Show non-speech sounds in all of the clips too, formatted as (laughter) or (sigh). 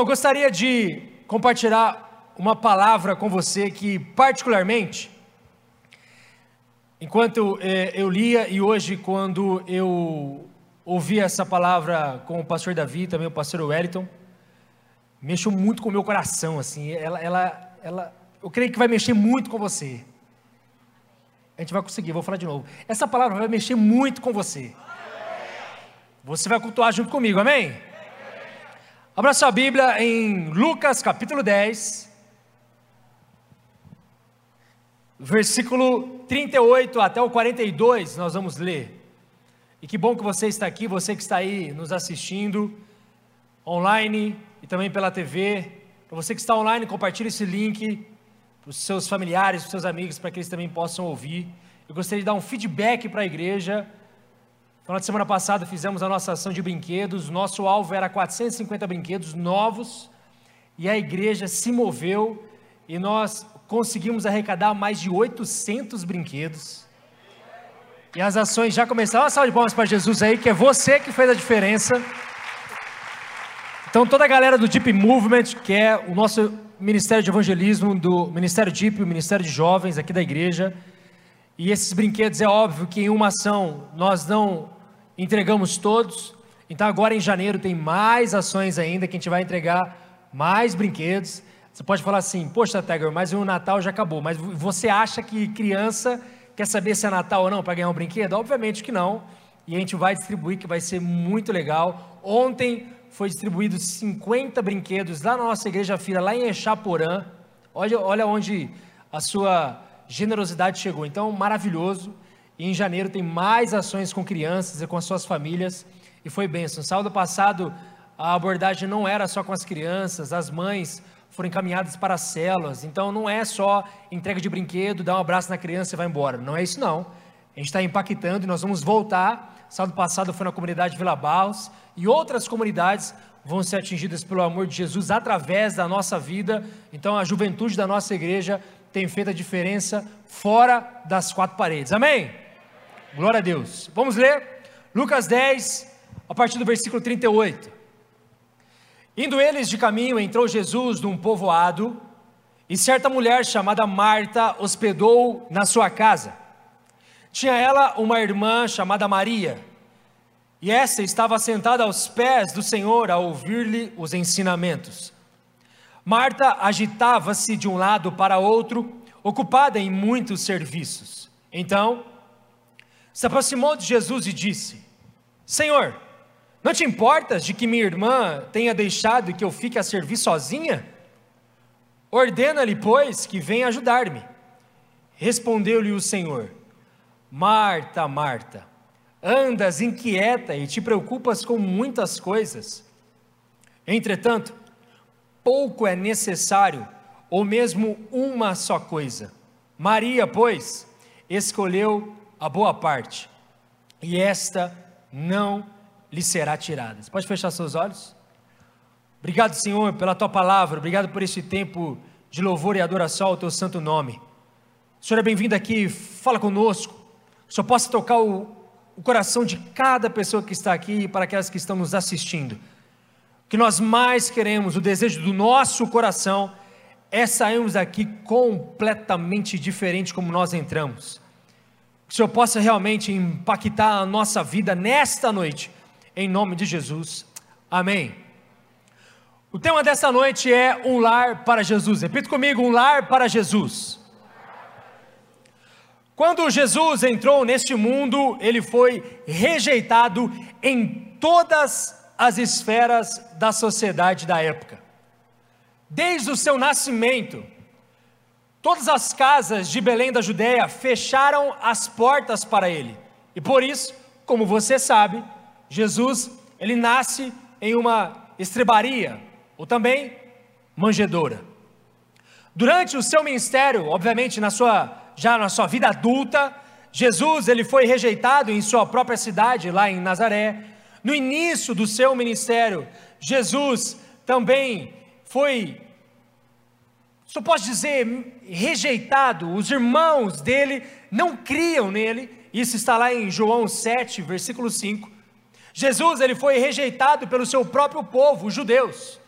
eu gostaria de compartilhar uma palavra com você que, particularmente, enquanto eh, eu lia e hoje, quando eu ouvi essa palavra com o pastor Davi, também o pastor Wellington, mexeu muito com o meu coração, assim, ela, ela, ela, eu creio que vai mexer muito com você. A gente vai conseguir, vou falar de novo. Essa palavra vai mexer muito com você. Você vai cultuar junto comigo, amém? Abra sua Bíblia em Lucas capítulo 10, versículo 38 até o 42, nós vamos ler. E que bom que você está aqui, você que está aí nos assistindo online e também pela TV. Para você que está online, compartilhe esse link para os seus familiares, para os seus amigos, para que eles também possam ouvir. Eu gostaria de dar um feedback para a igreja. Final de semana passada fizemos a nossa ação de brinquedos. Nosso alvo era 450 brinquedos novos. E a igreja se moveu e nós conseguimos arrecadar mais de 800 brinquedos. E as ações já começaram. Uma salva de palmas para Jesus aí, que é você que fez a diferença. Então, toda a galera do Deep Movement, que é o nosso Ministério de Evangelismo, do Ministério Deep, o Ministério de Jovens aqui da igreja. E esses brinquedos, é óbvio que em uma ação nós não entregamos todos. Então, agora em janeiro tem mais ações ainda, que a gente vai entregar mais brinquedos. Você pode falar assim, poxa, Tiger, mas o Natal já acabou. Mas você acha que criança quer saber se é Natal ou não para ganhar um brinquedo? Obviamente que não. E a gente vai distribuir, que vai ser muito legal. Ontem foi distribuído 50 brinquedos lá na nossa igreja filha, lá em Echaporã. Olha, olha onde a sua generosidade chegou. Então, maravilhoso. E em janeiro tem mais ações com crianças e com as suas famílias. E foi bênção. Sábado passado, a abordagem não era só com as crianças, as mães foram encaminhadas para as células. Então, não é só entrega de brinquedo, dar um abraço na criança e vai embora. Não é isso, não. A gente está impactando e nós vamos voltar. Sábado passado foi na comunidade Vila Barros e outras comunidades vão ser atingidas pelo amor de Jesus através da nossa vida. Então a juventude da nossa igreja tem feito a diferença fora das quatro paredes. Amém? Glória a Deus. Vamos ler Lucas 10, a partir do versículo 38. Indo eles de caminho, entrou Jesus num povoado, e certa mulher chamada Marta hospedou na sua casa. Tinha ela uma irmã chamada Maria e essa estava sentada aos pés do Senhor a ouvir-lhe os ensinamentos. Marta agitava-se de um lado para outro, ocupada em muitos serviços. Então, se aproximou de Jesus e disse: Senhor, não te importas de que minha irmã tenha deixado que eu fique a servir sozinha? Ordena-lhe, pois, que venha ajudar-me. Respondeu-lhe o Senhor: Marta, Marta, andas inquieta e te preocupas com muitas coisas. Entretanto, pouco é necessário, ou mesmo uma só coisa. Maria, pois, escolheu a boa parte, e esta não lhe será tirada. Você pode fechar seus olhos? Obrigado, Senhor, pela tua palavra, obrigado por esse tempo de louvor e adoração ao teu santo nome. O Senhor é bem-vindo aqui, fala conosco. O Senhor possa tocar o, o coração de cada pessoa que está aqui e para aquelas que estão nos assistindo. O que nós mais queremos, o desejo do nosso coração, é sairmos daqui completamente diferente como nós entramos. O Senhor possa realmente impactar a nossa vida nesta noite, em nome de Jesus. Amém. O tema desta noite é um lar para Jesus. Repita comigo: um lar para Jesus. Quando Jesus entrou neste mundo, ele foi rejeitado em todas as esferas da sociedade da época. Desde o seu nascimento, todas as casas de Belém da Judéia fecharam as portas para ele. E por isso, como você sabe, Jesus, ele nasce em uma estrebaria, ou também manjedoura. Durante o seu ministério, obviamente na sua já na sua vida adulta, Jesus ele foi rejeitado em sua própria cidade, lá em Nazaré. No início do seu ministério, Jesus também foi, só posso dizer, rejeitado. Os irmãos dele não criam nele. Isso está lá em João 7, versículo 5. Jesus ele foi rejeitado pelo seu próprio povo, os judeus.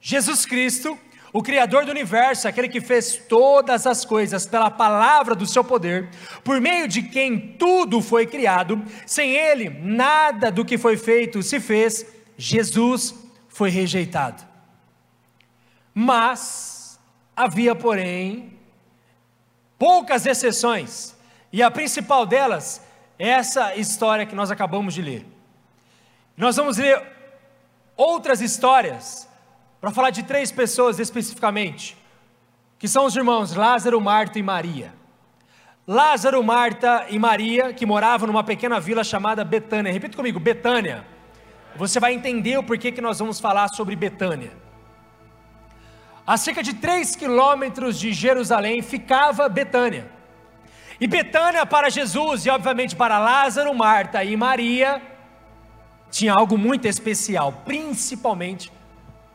Jesus Cristo, o Criador do universo, aquele que fez todas as coisas pela palavra do seu poder, por meio de quem tudo foi criado, sem Ele, nada do que foi feito se fez, Jesus foi rejeitado. Mas havia, porém, poucas exceções, e a principal delas é essa história que nós acabamos de ler. Nós vamos ler outras histórias para falar de três pessoas especificamente, que são os irmãos Lázaro, Marta e Maria. Lázaro, Marta e Maria, que moravam numa pequena vila chamada Betânia. Repita comigo, Betânia. Você vai entender o porquê que nós vamos falar sobre Betânia. A cerca de 3 quilômetros de Jerusalém ficava Betânia. E Betânia para Jesus e obviamente para Lázaro, Marta e Maria tinha algo muito especial, principalmente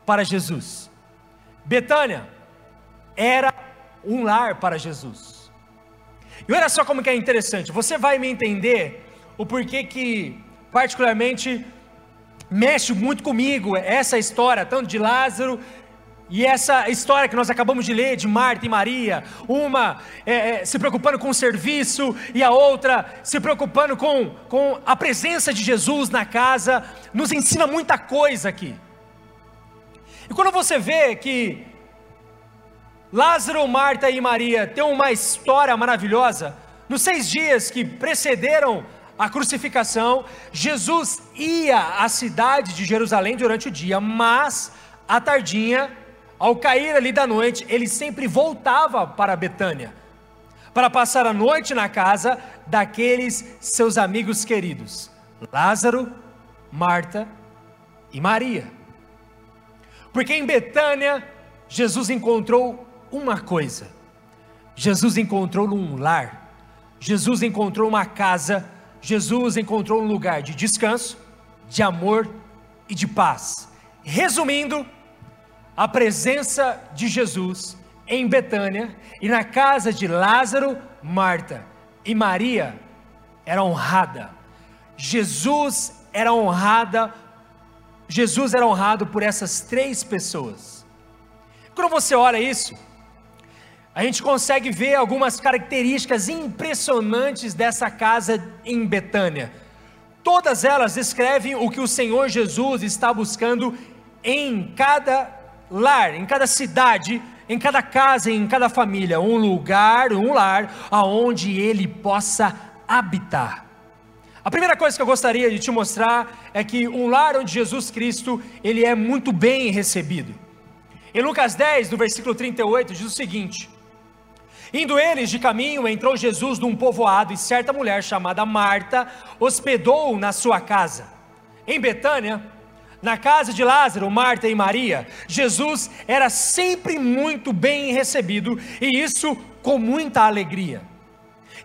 para Jesus. Betânia era um lar para Jesus. E olha só como que é interessante, você vai me entender o porquê que particularmente mexe muito comigo essa história, tanto de Lázaro e essa história que nós acabamos de ler de Marta e Maria, uma é, é, se preocupando com o serviço e a outra se preocupando com, com a presença de Jesus na casa, nos ensina muita coisa aqui. E quando você vê que Lázaro, Marta e Maria têm uma história maravilhosa, nos seis dias que precederam a crucificação, Jesus ia à cidade de Jerusalém durante o dia, mas à tardinha, ao cair ali da noite, ele sempre voltava para Betânia, para passar a noite na casa daqueles seus amigos queridos, Lázaro, Marta e Maria. Porque em Betânia, Jesus encontrou uma coisa: Jesus encontrou um lar, Jesus encontrou uma casa Jesus encontrou um lugar de descanso, de amor e de paz. Resumindo, a presença de Jesus em Betânia e na casa de Lázaro, Marta e Maria era honrada. Jesus era honrada, Jesus era honrado por essas três pessoas. Quando você olha isso, a gente consegue ver algumas características impressionantes dessa casa em Betânia. Todas elas descrevem o que o Senhor Jesus está buscando em cada lar, em cada cidade, em cada casa, em cada família, um lugar, um lar aonde ele possa habitar. A primeira coisa que eu gostaria de te mostrar é que um lar onde Jesus Cristo, ele é muito bem recebido. Em Lucas 10, no versículo 38, diz o seguinte: Indo eles de caminho, entrou Jesus num povoado e certa mulher chamada Marta hospedou na sua casa. Em Betânia, na casa de Lázaro, Marta e Maria, Jesus era sempre muito bem recebido e isso com muita alegria.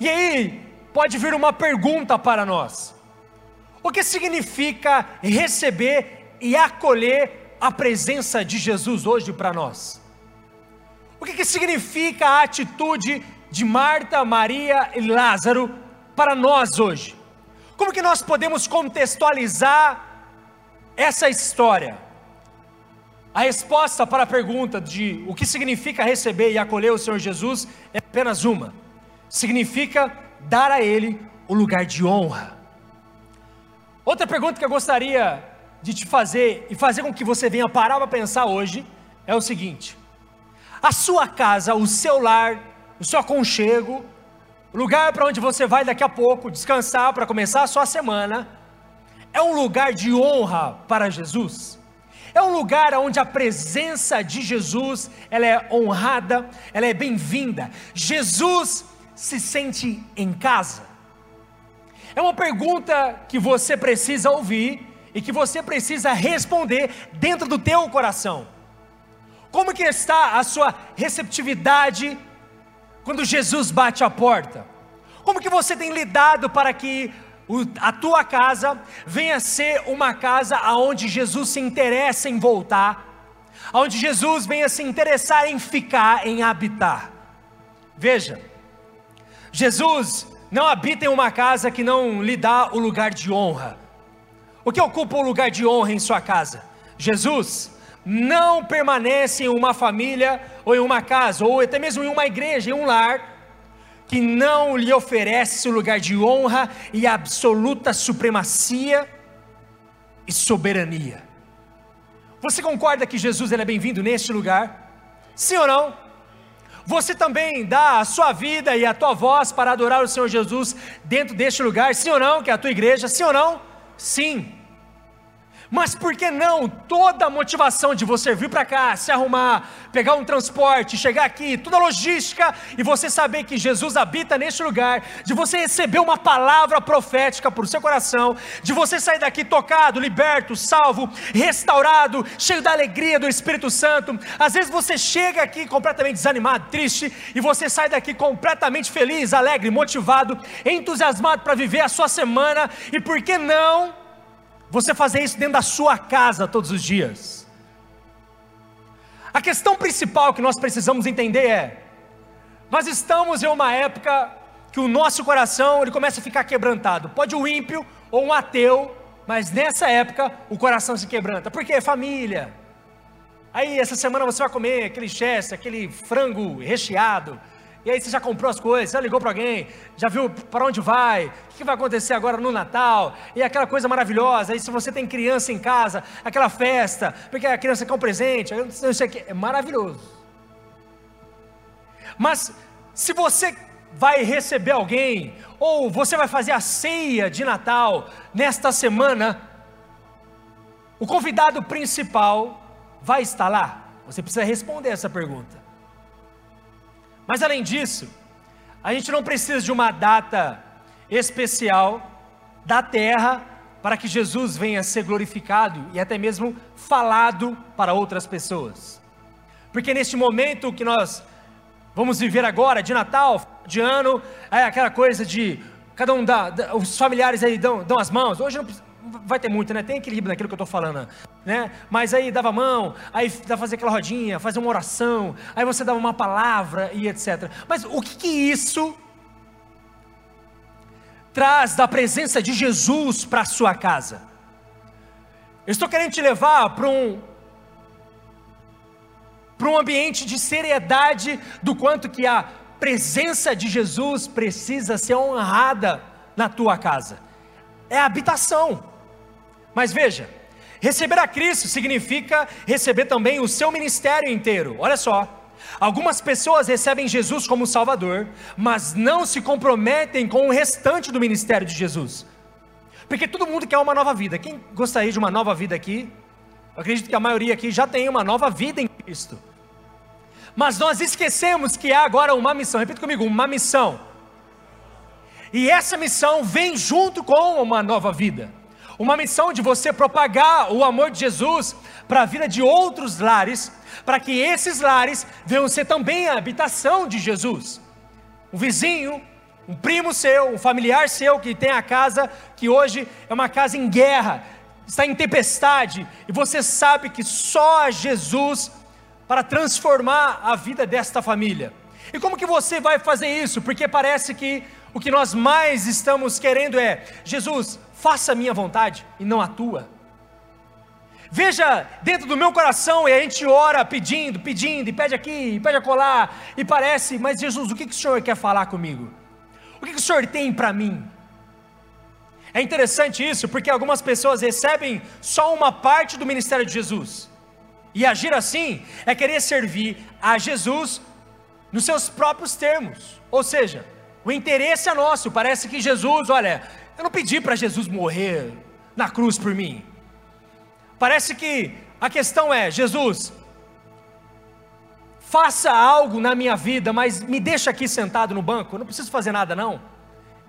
E aí pode vir uma pergunta para nós: o que significa receber e acolher a presença de Jesus hoje para nós? O que, que significa a atitude de Marta, Maria e Lázaro para nós hoje? Como que nós podemos contextualizar essa história? A resposta para a pergunta de o que significa receber e acolher o Senhor Jesus é apenas uma: significa dar a Ele o lugar de honra. Outra pergunta que eu gostaria de te fazer e fazer com que você venha parar para pensar hoje é o seguinte: a sua casa, o seu lar, o seu aconchego, o lugar para onde você vai daqui a pouco descansar para começar a sua semana, é um lugar de honra para Jesus. É um lugar onde a presença de Jesus ela é honrada, ela é bem-vinda. Jesus se sente em casa. É uma pergunta que você precisa ouvir e que você precisa responder dentro do teu coração. Como que está a sua receptividade quando Jesus bate a porta? Como que você tem lidado para que a tua casa venha ser uma casa aonde Jesus se interessa em voltar, aonde Jesus venha se interessar em ficar, em habitar? Veja, Jesus não habita em uma casa que não lhe dá o lugar de honra. O que ocupa o lugar de honra em sua casa? Jesus não permanece em uma família ou em uma casa, ou até mesmo em uma igreja, em um lar, que não lhe oferece o lugar de honra e absoluta supremacia e soberania. Você concorda que Jesus é bem-vindo neste lugar? Sim ou não? Você também dá a sua vida e a tua voz para adorar o Senhor Jesus dentro deste lugar? Sim ou não? Que é a tua igreja? Sim ou não? Sim. Mas por que não toda a motivação de você vir para cá, se arrumar, pegar um transporte, chegar aqui, toda a logística e você saber que Jesus habita neste lugar, de você receber uma palavra profética para o seu coração, de você sair daqui tocado, liberto, salvo, restaurado, cheio da alegria do Espírito Santo. Às vezes você chega aqui completamente desanimado, triste, e você sai daqui completamente feliz, alegre, motivado, entusiasmado para viver a sua semana, e por que não? Você fazer isso dentro da sua casa todos os dias. A questão principal que nós precisamos entender é: nós estamos em uma época que o nosso coração ele começa a ficar quebrantado. Pode o ímpio ou um ateu, mas nessa época o coração se quebranta. Por quê? Família. Aí essa semana você vai comer aquele chester, aquele frango recheado e aí você já comprou as coisas, já ligou para alguém, já viu para onde vai, o que vai acontecer agora no Natal, e aquela coisa maravilhosa. Aí se você tem criança em casa, aquela festa, porque a criança quer um presente, não sei o que, é maravilhoso. Mas se você vai receber alguém, ou você vai fazer a ceia de Natal nesta semana, o convidado principal vai estar lá? Você precisa responder essa pergunta. Mas além disso, a gente não precisa de uma data especial da terra para que Jesus venha ser glorificado e até mesmo falado para outras pessoas. Porque neste momento que nós vamos viver agora, de Natal, de ano, é aquela coisa de cada um dá, os familiares aí dão, dão as mãos. Hoje não, vai ter muito, né? Tem equilíbrio naquilo que eu estou falando, né? Mas aí dava mão, aí dava fazer aquela rodinha, fazer uma oração, aí você dava uma palavra e etc. Mas o que, que isso traz da presença de Jesus para a sua casa? Eu estou querendo te levar para um para um ambiente de seriedade do quanto que a presença de Jesus precisa ser honrada na tua casa. É a habitação. Mas veja, receber a Cristo significa receber também o seu ministério inteiro. Olha só. Algumas pessoas recebem Jesus como Salvador, mas não se comprometem com o restante do ministério de Jesus. Porque todo mundo quer uma nova vida. Quem gostaria de uma nova vida aqui? Eu acredito que a maioria aqui já tem uma nova vida em Cristo. Mas nós esquecemos que há agora uma missão. Repita comigo: uma missão. E essa missão vem junto com uma nova vida uma missão de você propagar o amor de Jesus para a vida de outros lares, para que esses lares venham ser também a habitação de Jesus. Um vizinho, um primo seu, um familiar seu que tem a casa que hoje é uma casa em guerra, está em tempestade, e você sabe que só Jesus para transformar a vida desta família. E como que você vai fazer isso? Porque parece que o que nós mais estamos querendo é: Jesus, faça a minha vontade e não a tua. Veja dentro do meu coração, e a gente ora pedindo, pedindo, e pede aqui, e pede acolá, e parece, mas Jesus, o que, que o Senhor quer falar comigo? O que, que o Senhor tem para mim? É interessante isso, porque algumas pessoas recebem só uma parte do ministério de Jesus, e agir assim é querer servir a Jesus nos seus próprios termos, ou seja, o interesse é nosso, parece que Jesus, olha, eu não pedi para Jesus morrer na cruz por mim. Parece que a questão é: Jesus, faça algo na minha vida, mas me deixa aqui sentado no banco. Eu não preciso fazer nada, não.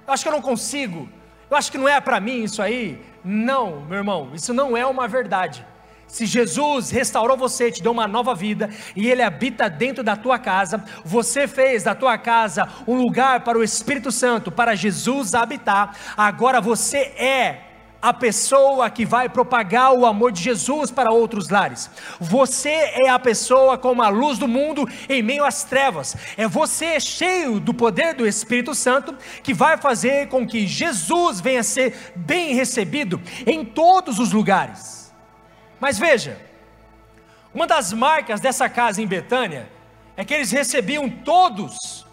Eu acho que eu não consigo. Eu acho que não é para mim isso aí. Não, meu irmão, isso não é uma verdade. Se Jesus restaurou você, te deu uma nova vida e Ele habita dentro da tua casa, você fez da tua casa um lugar para o Espírito Santo, para Jesus habitar. Agora você é a pessoa que vai propagar o amor de Jesus para outros lares. Você é a pessoa como a luz do mundo em meio às trevas. É você cheio do poder do Espírito Santo que vai fazer com que Jesus venha ser bem recebido em todos os lugares. Mas veja, Uma das marcas dessa casa em Betânia é que eles recebiam todos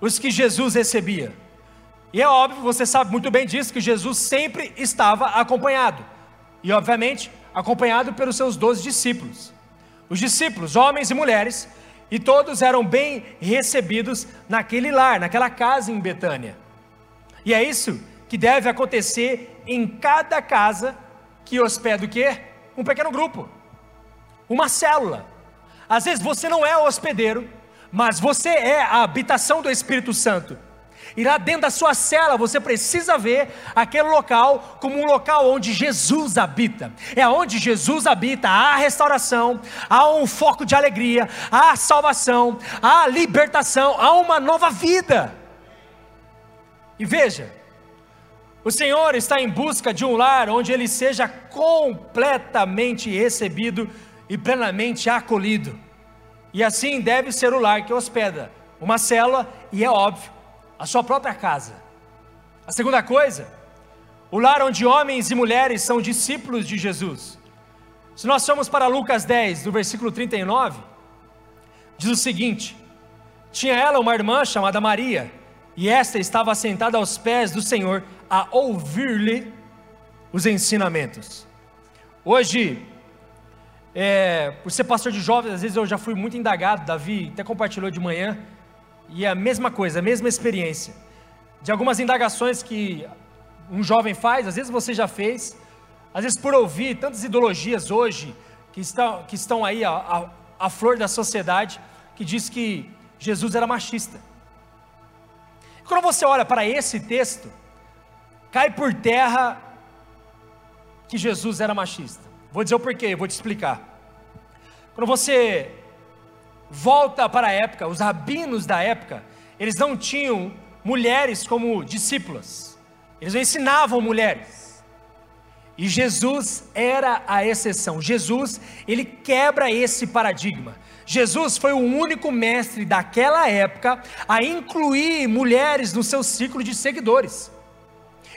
os que Jesus recebia. E é óbvio, você sabe muito bem disso, que Jesus sempre estava acompanhado. E obviamente, acompanhado pelos seus doze discípulos. Os discípulos, homens e mulheres, e todos eram bem recebidos naquele lar, naquela casa em Betânia. E é isso que deve acontecer em cada casa que hospeda o quê? Um pequeno grupo, uma célula. Às vezes você não é o hospedeiro, mas você é a habitação do Espírito Santo. E lá dentro da sua cela você precisa ver aquele local como um local onde Jesus habita. É onde Jesus habita, há restauração, há um foco de alegria, há salvação, há libertação, há uma nova vida. E veja, o Senhor está em busca de um lar onde ele seja completamente recebido e plenamente acolhido. E assim deve ser o lar que hospeda uma célula, e é óbvio, a sua própria casa. A segunda coisa, o lar onde homens e mulheres são discípulos de Jesus. Se nós formos para Lucas 10, do versículo 39, diz o seguinte: Tinha ela uma irmã chamada Maria, e esta estava sentada aos pés do Senhor a ouvir-lhe os ensinamentos. Hoje, é, por ser pastor de jovens, às vezes eu já fui muito indagado, Davi até compartilhou de manhã, e é a mesma coisa, a mesma experiência. De algumas indagações que um jovem faz, às vezes você já fez, às vezes por ouvir tantas ideologias hoje que estão, que estão aí a, a, flor da sociedade, que diz que Jesus era machista. Quando você olha para esse texto, cai por terra que Jesus era machista. Vou dizer o porquê, vou te explicar. Quando você volta para a época, os rabinos da época, eles não tinham mulheres como discípulas, eles não ensinavam mulheres. E Jesus era a exceção. Jesus, ele quebra esse paradigma. Jesus foi o único mestre daquela época a incluir mulheres no seu ciclo de seguidores.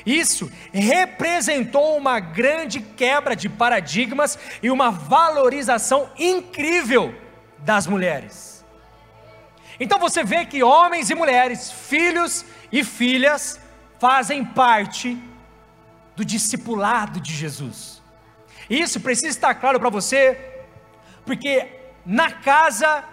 Isso representou uma grande quebra de paradigmas e uma valorização incrível das mulheres. Então você vê que homens e mulheres, filhos e filhas, fazem parte do discipulado de Jesus. Isso precisa estar claro para você, porque na casa,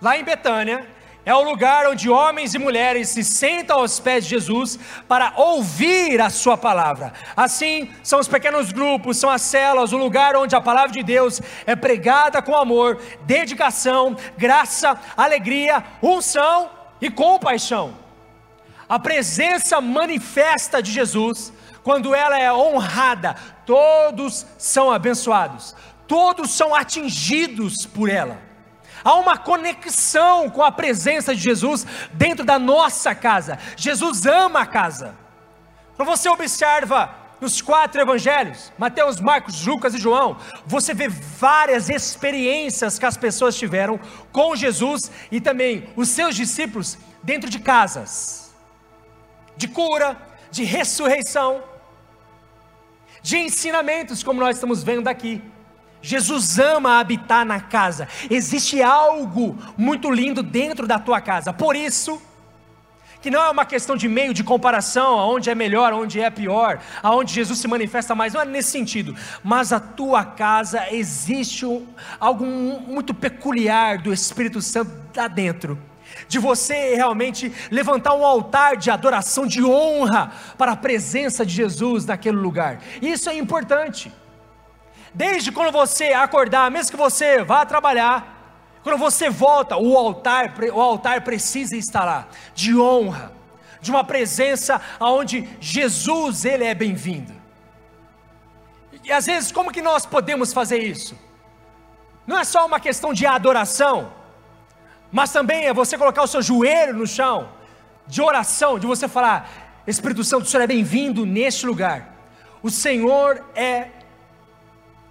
lá em Betânia, é o lugar onde homens e mulheres se sentam aos pés de Jesus para ouvir a Sua palavra. Assim, são os pequenos grupos, são as celas, o lugar onde a palavra de Deus é pregada com amor, dedicação, graça, alegria, unção e compaixão. A presença manifesta de Jesus, quando ela é honrada, todos são abençoados, todos são atingidos por ela. Há uma conexão com a presença de Jesus dentro da nossa casa. Jesus ama a casa. Quando você observa nos quatro evangelhos, Mateus, Marcos, Lucas e João, você vê várias experiências que as pessoas tiveram com Jesus e também os seus discípulos dentro de casas, de cura, de ressurreição, de ensinamentos, como nós estamos vendo aqui. Jesus ama habitar na casa. Existe algo muito lindo dentro da tua casa. Por isso, que não é uma questão de meio de comparação, aonde é melhor, aonde é pior, aonde Jesus se manifesta mais, não é nesse sentido, mas a tua casa existe um, algo muito peculiar do Espírito Santo lá dentro, de você realmente levantar um altar de adoração, de honra para a presença de Jesus naquele lugar, isso é importante. Desde quando você acordar, mesmo que você vá trabalhar, quando você volta, o altar, o altar precisa estar lá, de honra, de uma presença onde Jesus ele é bem-vindo. E às vezes, como que nós podemos fazer isso? Não é só uma questão de adoração, mas também é você colocar o seu joelho no chão, de oração, de você falar: Espírito Santo, o Senhor é bem-vindo neste lugar. O Senhor é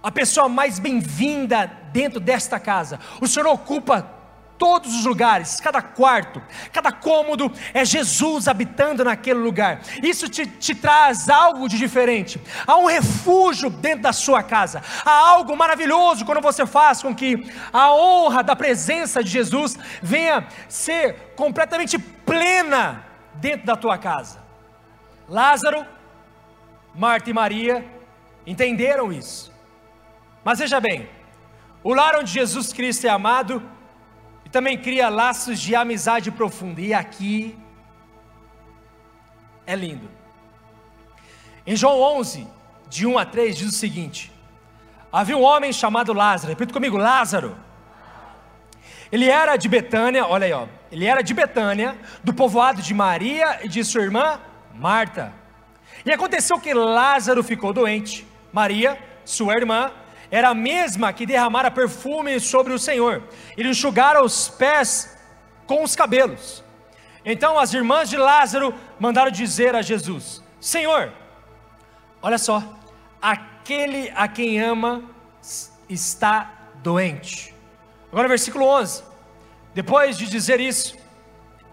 a pessoa mais bem-vinda dentro desta casa. O Senhor ocupa todos os lugares, cada quarto, cada cômodo é Jesus habitando naquele lugar. Isso te, te traz algo de diferente. Há um refúgio dentro da sua casa. Há algo maravilhoso quando você faz com que a honra da presença de Jesus venha ser completamente plena dentro da tua casa. Lázaro, Marta e Maria entenderam isso. Mas veja bem, o lar onde Jesus Cristo é amado e também cria laços de amizade profunda. E aqui é lindo. Em João 11, de 1 a 3, diz o seguinte: Havia um homem chamado Lázaro, repita comigo, Lázaro. Ele era de Betânia, olha aí, ó, ele era de Betânia, do povoado de Maria e de sua irmã Marta. E aconteceu que Lázaro ficou doente. Maria, sua irmã, era a mesma que derramara perfume sobre o Senhor e lhe enxugara os pés com os cabelos. Então as irmãs de Lázaro mandaram dizer a Jesus: Senhor, olha só, aquele a quem ama está doente. Agora, versículo 11. Depois de dizer isso,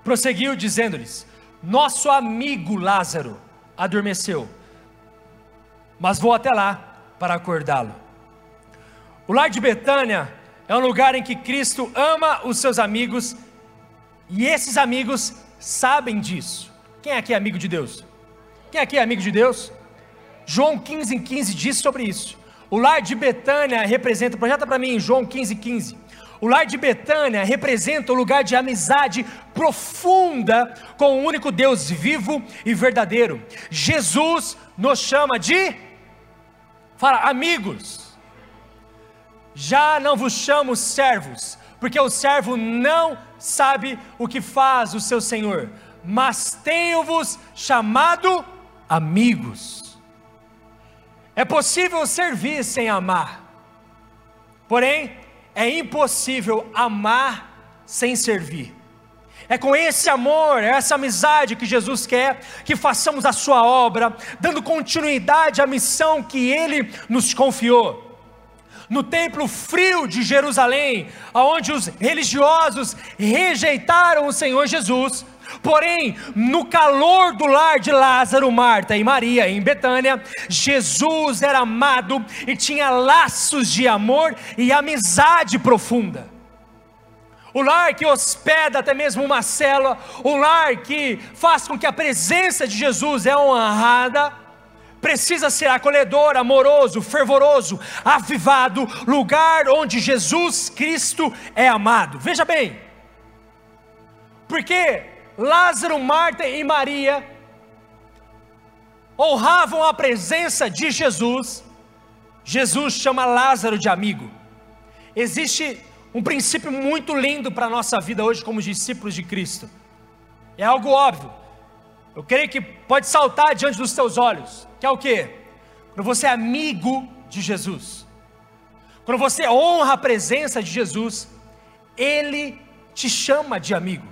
prosseguiu dizendo-lhes: Nosso amigo Lázaro adormeceu, mas vou até lá para acordá-lo. O lar de Betânia é um lugar em que Cristo ama os seus amigos e esses amigos sabem disso. Quem aqui é amigo de Deus? Quem aqui é amigo de Deus? João 15, 15 diz sobre isso. O lar de Betânia representa, projeta para mim, João 15, 15. O lar de Betânia representa o lugar de amizade profunda com o único Deus vivo e verdadeiro. Jesus nos chama de, fala, amigos. Já não vos chamo servos, porque o servo não sabe o que faz o seu senhor, mas tenho-vos chamado amigos. É possível servir sem amar, porém, é impossível amar sem servir. É com esse amor, essa amizade que Jesus quer que façamos a sua obra, dando continuidade à missão que ele nos confiou no templo frio de Jerusalém, onde os religiosos rejeitaram o Senhor Jesus. Porém, no calor do lar de Lázaro, Marta e Maria, em Betânia, Jesus era amado e tinha laços de amor e amizade profunda. O lar que hospeda até mesmo uma célula, o lar que faz com que a presença de Jesus é honrada, precisa ser acolhedor, amoroso, fervoroso, avivado, lugar onde Jesus Cristo é amado. Veja bem, porque Lázaro, Marta e Maria honravam a presença de Jesus, Jesus chama Lázaro de amigo. Existe um princípio muito lindo para a nossa vida hoje, como discípulos de Cristo. É algo óbvio. Eu creio que pode saltar diante dos teus olhos, que é o que? Quando você é amigo de Jesus, quando você honra a presença de Jesus, Ele te chama de amigo.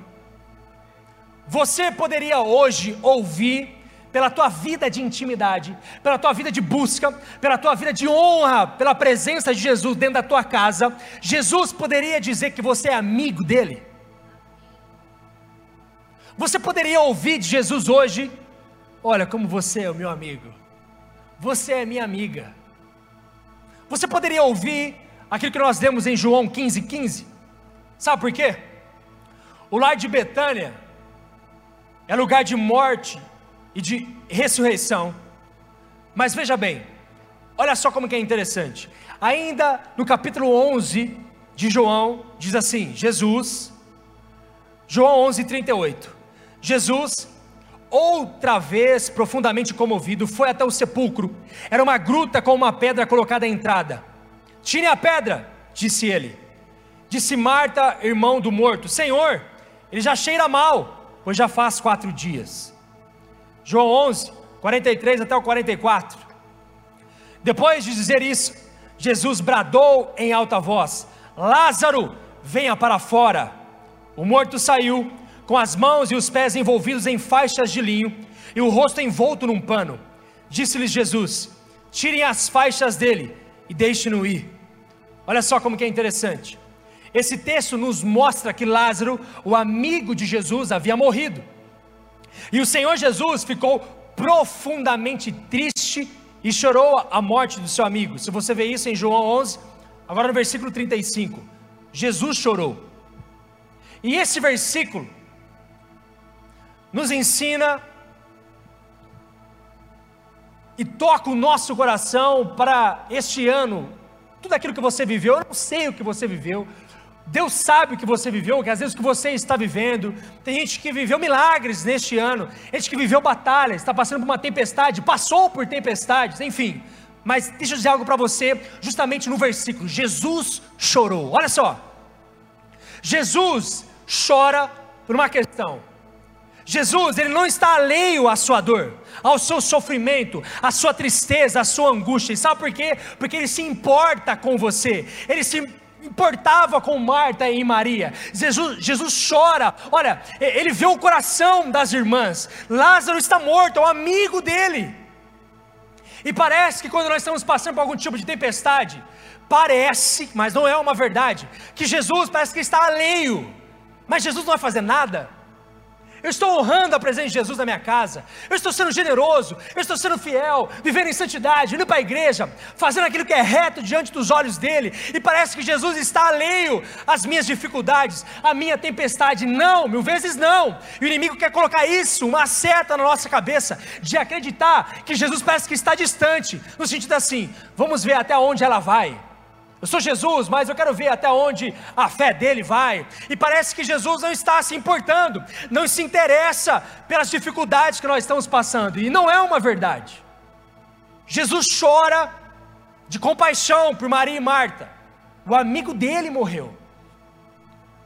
Você poderia hoje ouvir, pela tua vida de intimidade, pela tua vida de busca, pela tua vida de honra, pela presença de Jesus dentro da tua casa, Jesus poderia dizer que você é amigo dele. Você poderia ouvir de Jesus hoje: Olha, como você é o meu amigo, você é minha amiga. Você poderia ouvir aquilo que nós lemos em João 15,15. 15. Sabe por quê? O lar de Betânia é lugar de morte e de ressurreição. Mas veja bem, olha só como que é interessante. Ainda no capítulo 11 de João, diz assim: Jesus, João 11, 38. Jesus, outra vez profundamente comovido, foi até o sepulcro. Era uma gruta com uma pedra colocada à entrada. Tire a pedra, disse ele. Disse Marta, irmão do morto: Senhor, ele já cheira mal, pois já faz quatro dias. João 11, 43 até o 44. Depois de dizer isso, Jesus bradou em alta voz: Lázaro, venha para fora. O morto saiu com as mãos e os pés envolvidos em faixas de linho e o rosto envolto num pano. Disse-lhes Jesus: Tirem as faixas dele e deixem-no ir. Olha só como que é interessante. esse texto nos mostra que Lázaro, o amigo de Jesus, havia morrido. E o Senhor Jesus ficou profundamente triste e chorou a morte do seu amigo. Se você vê isso em João 11, agora no versículo 35, Jesus chorou. E esse versículo nos ensina e toca o nosso coração para este ano, tudo aquilo que você viveu, eu não sei o que você viveu, Deus sabe o que você viveu, que às vezes o que você está vivendo. Tem gente que viveu milagres neste ano, gente que viveu batalhas, está passando por uma tempestade, passou por tempestades, enfim. Mas deixa eu dizer algo para você, justamente no versículo: Jesus chorou. Olha só, Jesus chora por uma questão. Jesus, ele não está alheio à sua dor, ao seu sofrimento, à sua tristeza, à sua angústia. E sabe por quê? Porque ele se importa com você. Ele se importava com Marta e Maria. Jesus, Jesus chora, olha, ele vê o coração das irmãs. Lázaro está morto, é um amigo dele. E parece que quando nós estamos passando por algum tipo de tempestade, parece, mas não é uma verdade, que Jesus parece que está alheio, mas Jesus não vai fazer nada. Eu estou honrando a presença de Jesus na minha casa. Eu estou sendo generoso. Eu estou sendo fiel, vivendo em santidade, indo para a igreja, fazendo aquilo que é reto diante dos olhos dele. E parece que Jesus está alheio às minhas dificuldades, à minha tempestade. Não, mil vezes não. E o inimigo quer colocar isso, uma seta na nossa cabeça, de acreditar que Jesus parece que está distante, no sentido assim: vamos ver até onde ela vai. Eu sou Jesus, mas eu quero ver até onde a fé dele vai. E parece que Jesus não está se importando, não se interessa pelas dificuldades que nós estamos passando. E não é uma verdade. Jesus chora de compaixão por Maria e Marta. O amigo dele morreu.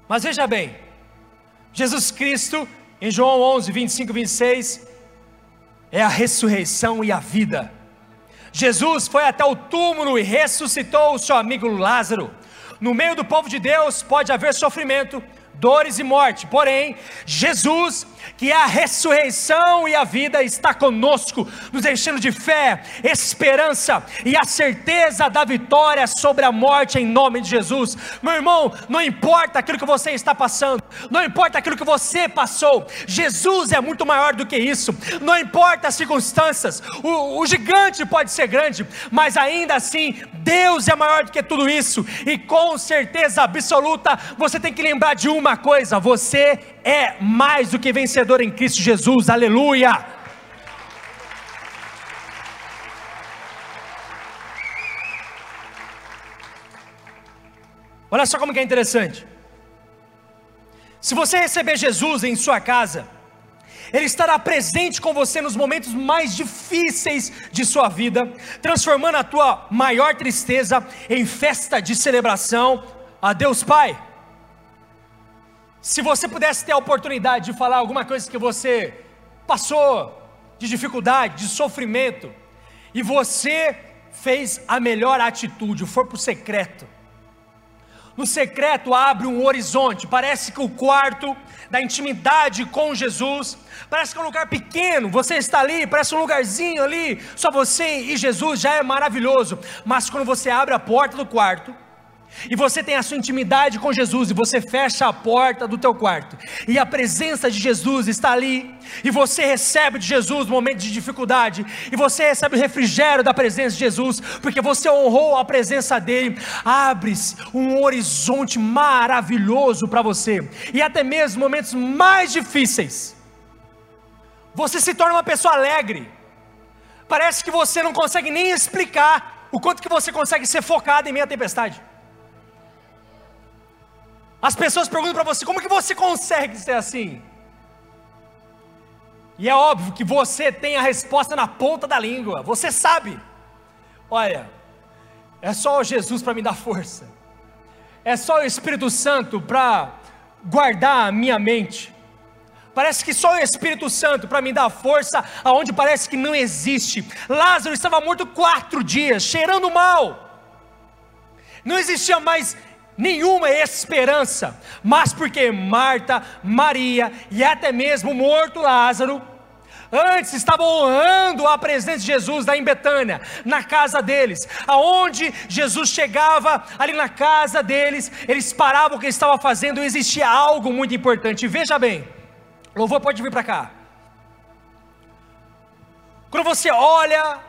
Mas veja bem, Jesus Cristo, em João 11, 25 e 26, é a ressurreição e a vida. Jesus foi até o túmulo e ressuscitou o seu amigo Lázaro. No meio do povo de Deus pode haver sofrimento, dores e morte. Porém, Jesus, que é a ressurreição e a vida, está conosco, nos enchendo de fé, esperança e a certeza da vitória sobre a morte em nome de Jesus. Meu irmão, não importa aquilo que você está passando, não importa aquilo que você passou, Jesus é muito maior do que isso. Não importa as circunstâncias, o, o gigante pode ser grande, mas ainda assim, Deus é maior do que tudo isso, e com certeza absoluta, você tem que lembrar de uma uma coisa: você é mais do que vencedor em Cristo Jesus, aleluia. Olha só como que é interessante. Se você receber Jesus em sua casa, Ele estará presente com você nos momentos mais difíceis de sua vida, transformando a tua maior tristeza em festa de celebração a Deus Pai. Se você pudesse ter a oportunidade de falar alguma coisa que você passou de dificuldade, de sofrimento, e você fez a melhor atitude, foi para o secreto. No secreto abre um horizonte, parece que o quarto da intimidade com Jesus, parece que é um lugar pequeno, você está ali, parece um lugarzinho ali, só você e Jesus já é maravilhoso, mas quando você abre a porta do quarto, e você tem a sua intimidade com Jesus, e você fecha a porta do teu quarto, e a presença de Jesus está ali, e você recebe de Jesus no momento de dificuldade, e você recebe o refrigério da presença de Jesus, porque você honrou a presença dele, abre-se um horizonte maravilhoso para você, e até mesmo momentos mais difíceis, você se torna uma pessoa alegre, parece que você não consegue nem explicar o quanto que você consegue ser focado em meio à tempestade. As pessoas perguntam para você: como que você consegue ser assim? E é óbvio que você tem a resposta na ponta da língua, você sabe. Olha, é só Jesus para me dar força, é só o Espírito Santo para guardar a minha mente. Parece que só o Espírito Santo para me dar força aonde parece que não existe. Lázaro estava morto quatro dias, cheirando mal. Não existia mais nenhuma esperança, mas porque Marta, Maria e até mesmo o morto Lázaro Antes estavam honrando a presença de Jesus lá em Betânia, na casa deles, aonde Jesus chegava ali na casa deles, eles paravam o que estavam fazendo, e existia algo muito importante. Veja bem, louvor pode vir para cá. Quando você olha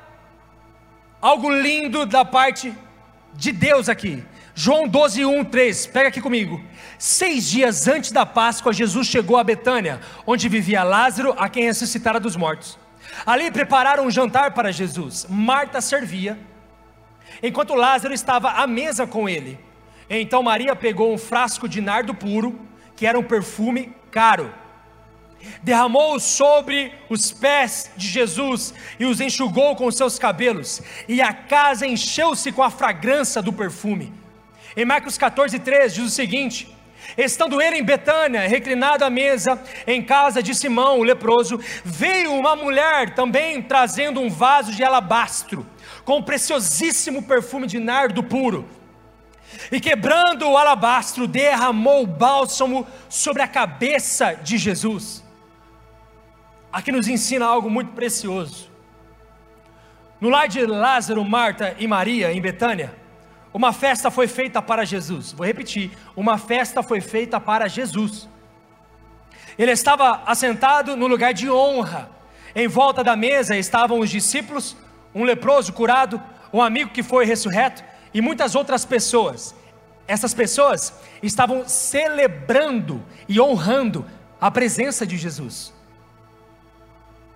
algo lindo da parte de Deus aqui, João 12, 1, 3, pega aqui comigo. Seis dias antes da Páscoa, Jesus chegou a Betânia, onde vivia Lázaro, a quem ressuscitara dos mortos. Ali prepararam um jantar para Jesus. Marta servia, enquanto Lázaro estava à mesa com ele. Então Maria pegou um frasco de nardo puro, que era um perfume caro, derramou sobre os pés de Jesus e os enxugou com seus cabelos, e a casa encheu-se com a fragrância do perfume. Em Marcos 14, 3 diz o seguinte: Estando ele em Betânia, reclinado à mesa, em casa de Simão, o leproso, veio uma mulher também trazendo um vaso de alabastro, com preciosíssimo perfume de nardo puro. E quebrando o alabastro, derramou o bálsamo sobre a cabeça de Jesus. Aqui nos ensina algo muito precioso. No lar de Lázaro, Marta e Maria, em Betânia, uma festa foi feita para Jesus. Vou repetir: uma festa foi feita para Jesus. Ele estava assentado no lugar de honra. Em volta da mesa estavam os discípulos, um leproso curado, um amigo que foi ressurreto e muitas outras pessoas. Essas pessoas estavam celebrando e honrando a presença de Jesus.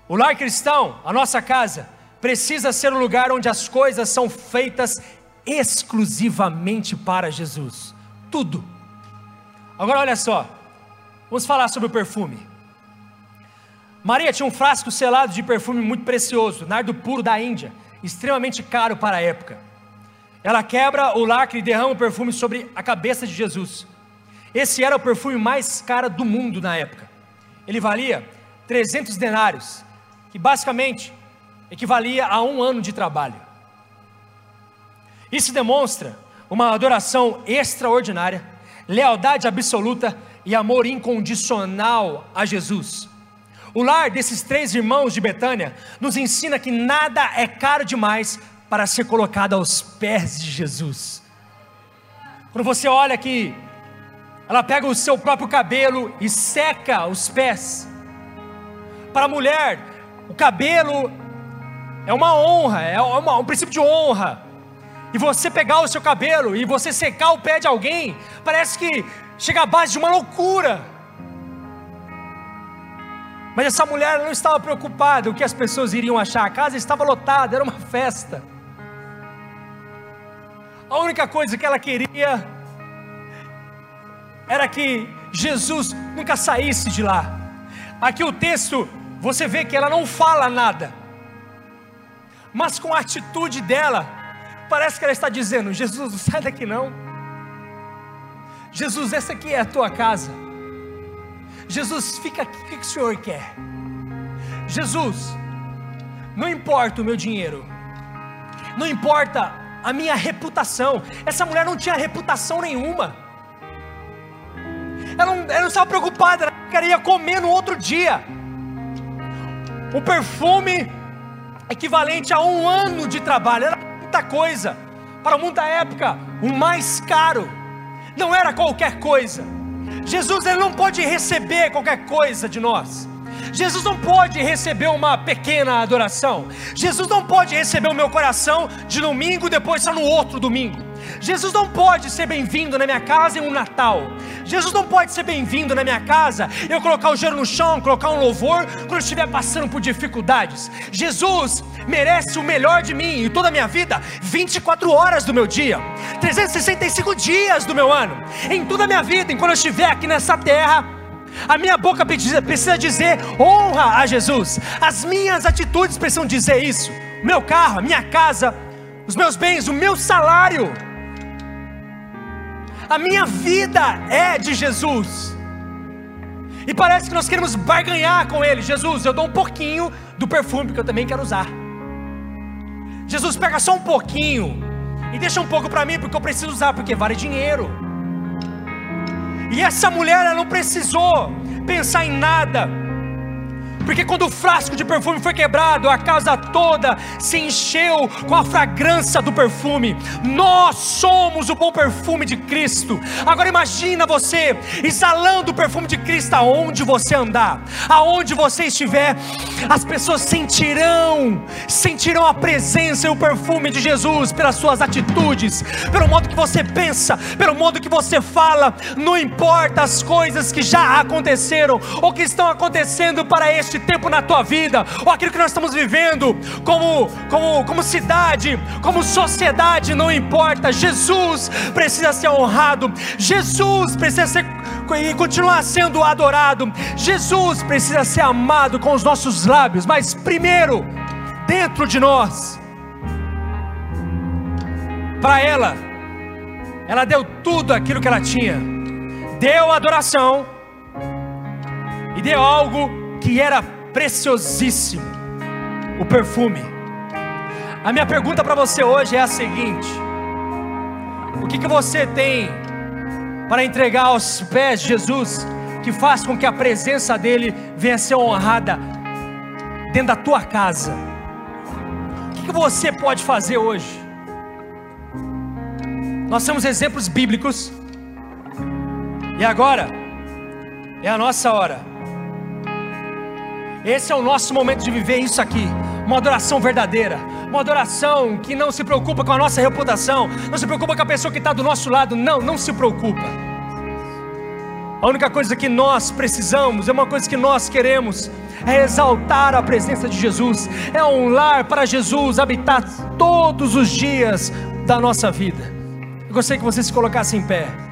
O lar cristão, a nossa casa, precisa ser um lugar onde as coisas são feitas exclusivamente para Jesus. Tudo. Agora olha só, vamos falar sobre o perfume. Maria tinha um frasco selado de perfume muito precioso, nardo puro da Índia, extremamente caro para a época. Ela quebra o lacre e derrama o perfume sobre a cabeça de Jesus. Esse era o perfume mais caro do mundo na época. Ele valia 300 denários, que basicamente equivalia a um ano de trabalho. Isso demonstra uma adoração extraordinária, lealdade absoluta e amor incondicional a Jesus. O lar desses três irmãos de Betânia nos ensina que nada é caro demais para ser colocado aos pés de Jesus. Quando você olha que ela pega o seu próprio cabelo e seca os pés. Para a mulher, o cabelo é uma honra, é uma, um princípio de honra e você pegar o seu cabelo e você secar o pé de alguém, parece que chega à base de uma loucura. Mas essa mulher não estava preocupada o que as pessoas iriam achar, a casa estava lotada, era uma festa. A única coisa que ela queria era que Jesus nunca saísse de lá. Aqui o texto, você vê que ela não fala nada, mas com a atitude dela, Parece que ela está dizendo: Jesus, não (laughs) sai daqui não. Jesus, essa aqui é a tua casa. Jesus, fica aqui, o que o Senhor quer? Jesus, não importa o meu dinheiro, não importa a minha reputação. Essa mulher não tinha reputação nenhuma. Ela não, ela não estava preocupada, ela queria comer no outro dia. O perfume equivalente a um ano de trabalho. Ela muita coisa. Para o mundo da época, o mais caro não era qualquer coisa. Jesus ele não pode receber qualquer coisa de nós. Jesus não pode receber uma pequena adoração. Jesus não pode receber o meu coração de domingo depois só no outro domingo. Jesus não pode ser bem-vindo na minha casa em um Natal. Jesus não pode ser bem-vindo na minha casa eu colocar o gelo no chão, colocar um louvor quando eu estiver passando por dificuldades. Jesus merece o melhor de mim e toda a minha vida, 24 horas do meu dia, 365 dias do meu ano, em toda a minha vida, enquanto eu estiver aqui nessa terra. A minha boca precisa dizer honra a Jesus. As minhas atitudes precisam dizer isso. Meu carro, a minha casa, os meus bens, o meu salário a minha vida é de Jesus. E parece que nós queremos barganhar com Ele. Jesus, eu dou um pouquinho do perfume que eu também quero usar. Jesus, pega só um pouquinho e deixa um pouco para mim porque eu preciso usar, porque vale dinheiro. E essa mulher, ela não precisou pensar em nada. Porque quando o frasco de perfume foi quebrado, a casa toda se encheu com a fragrância do perfume. Nós somos o bom perfume de Cristo. Agora imagina você exalando o perfume de Cristo aonde você andar, aonde você estiver, as pessoas sentirão, sentirão a presença e o perfume de Jesus pelas suas atitudes, pelo modo que você pensa, pelo modo que você fala, não importa as coisas que já aconteceram ou que estão acontecendo para este tempo na tua vida, ou aquilo que nós estamos vivendo como, como, como cidade, como sociedade, não importa. Jesus precisa ser honrado, Jesus precisa ser e continuar sendo adorado. Jesus precisa ser amado com os nossos lábios, mas primeiro, dentro de nós. Para ela, ela deu tudo aquilo que ela tinha, deu adoração e deu algo que era preciosíssimo: o perfume. A minha pergunta para você hoje é a seguinte: o que, que você tem para entregar aos pés de Jesus que faz com que a presença dele venha a ser honrada dentro da tua casa? O que, que você pode fazer hoje? Nós temos exemplos bíblicos, e agora é a nossa hora esse é o nosso momento de viver isso aqui. Uma adoração verdadeira, uma adoração que não se preocupa com a nossa reputação, não se preocupa com a pessoa que está do nosso lado, não, não se preocupa. A única coisa que nós precisamos, é uma coisa que nós queremos, é exaltar a presença de Jesus, é um lar para Jesus habitar todos os dias da nossa vida. Eu gostaria que você se colocasse em pé.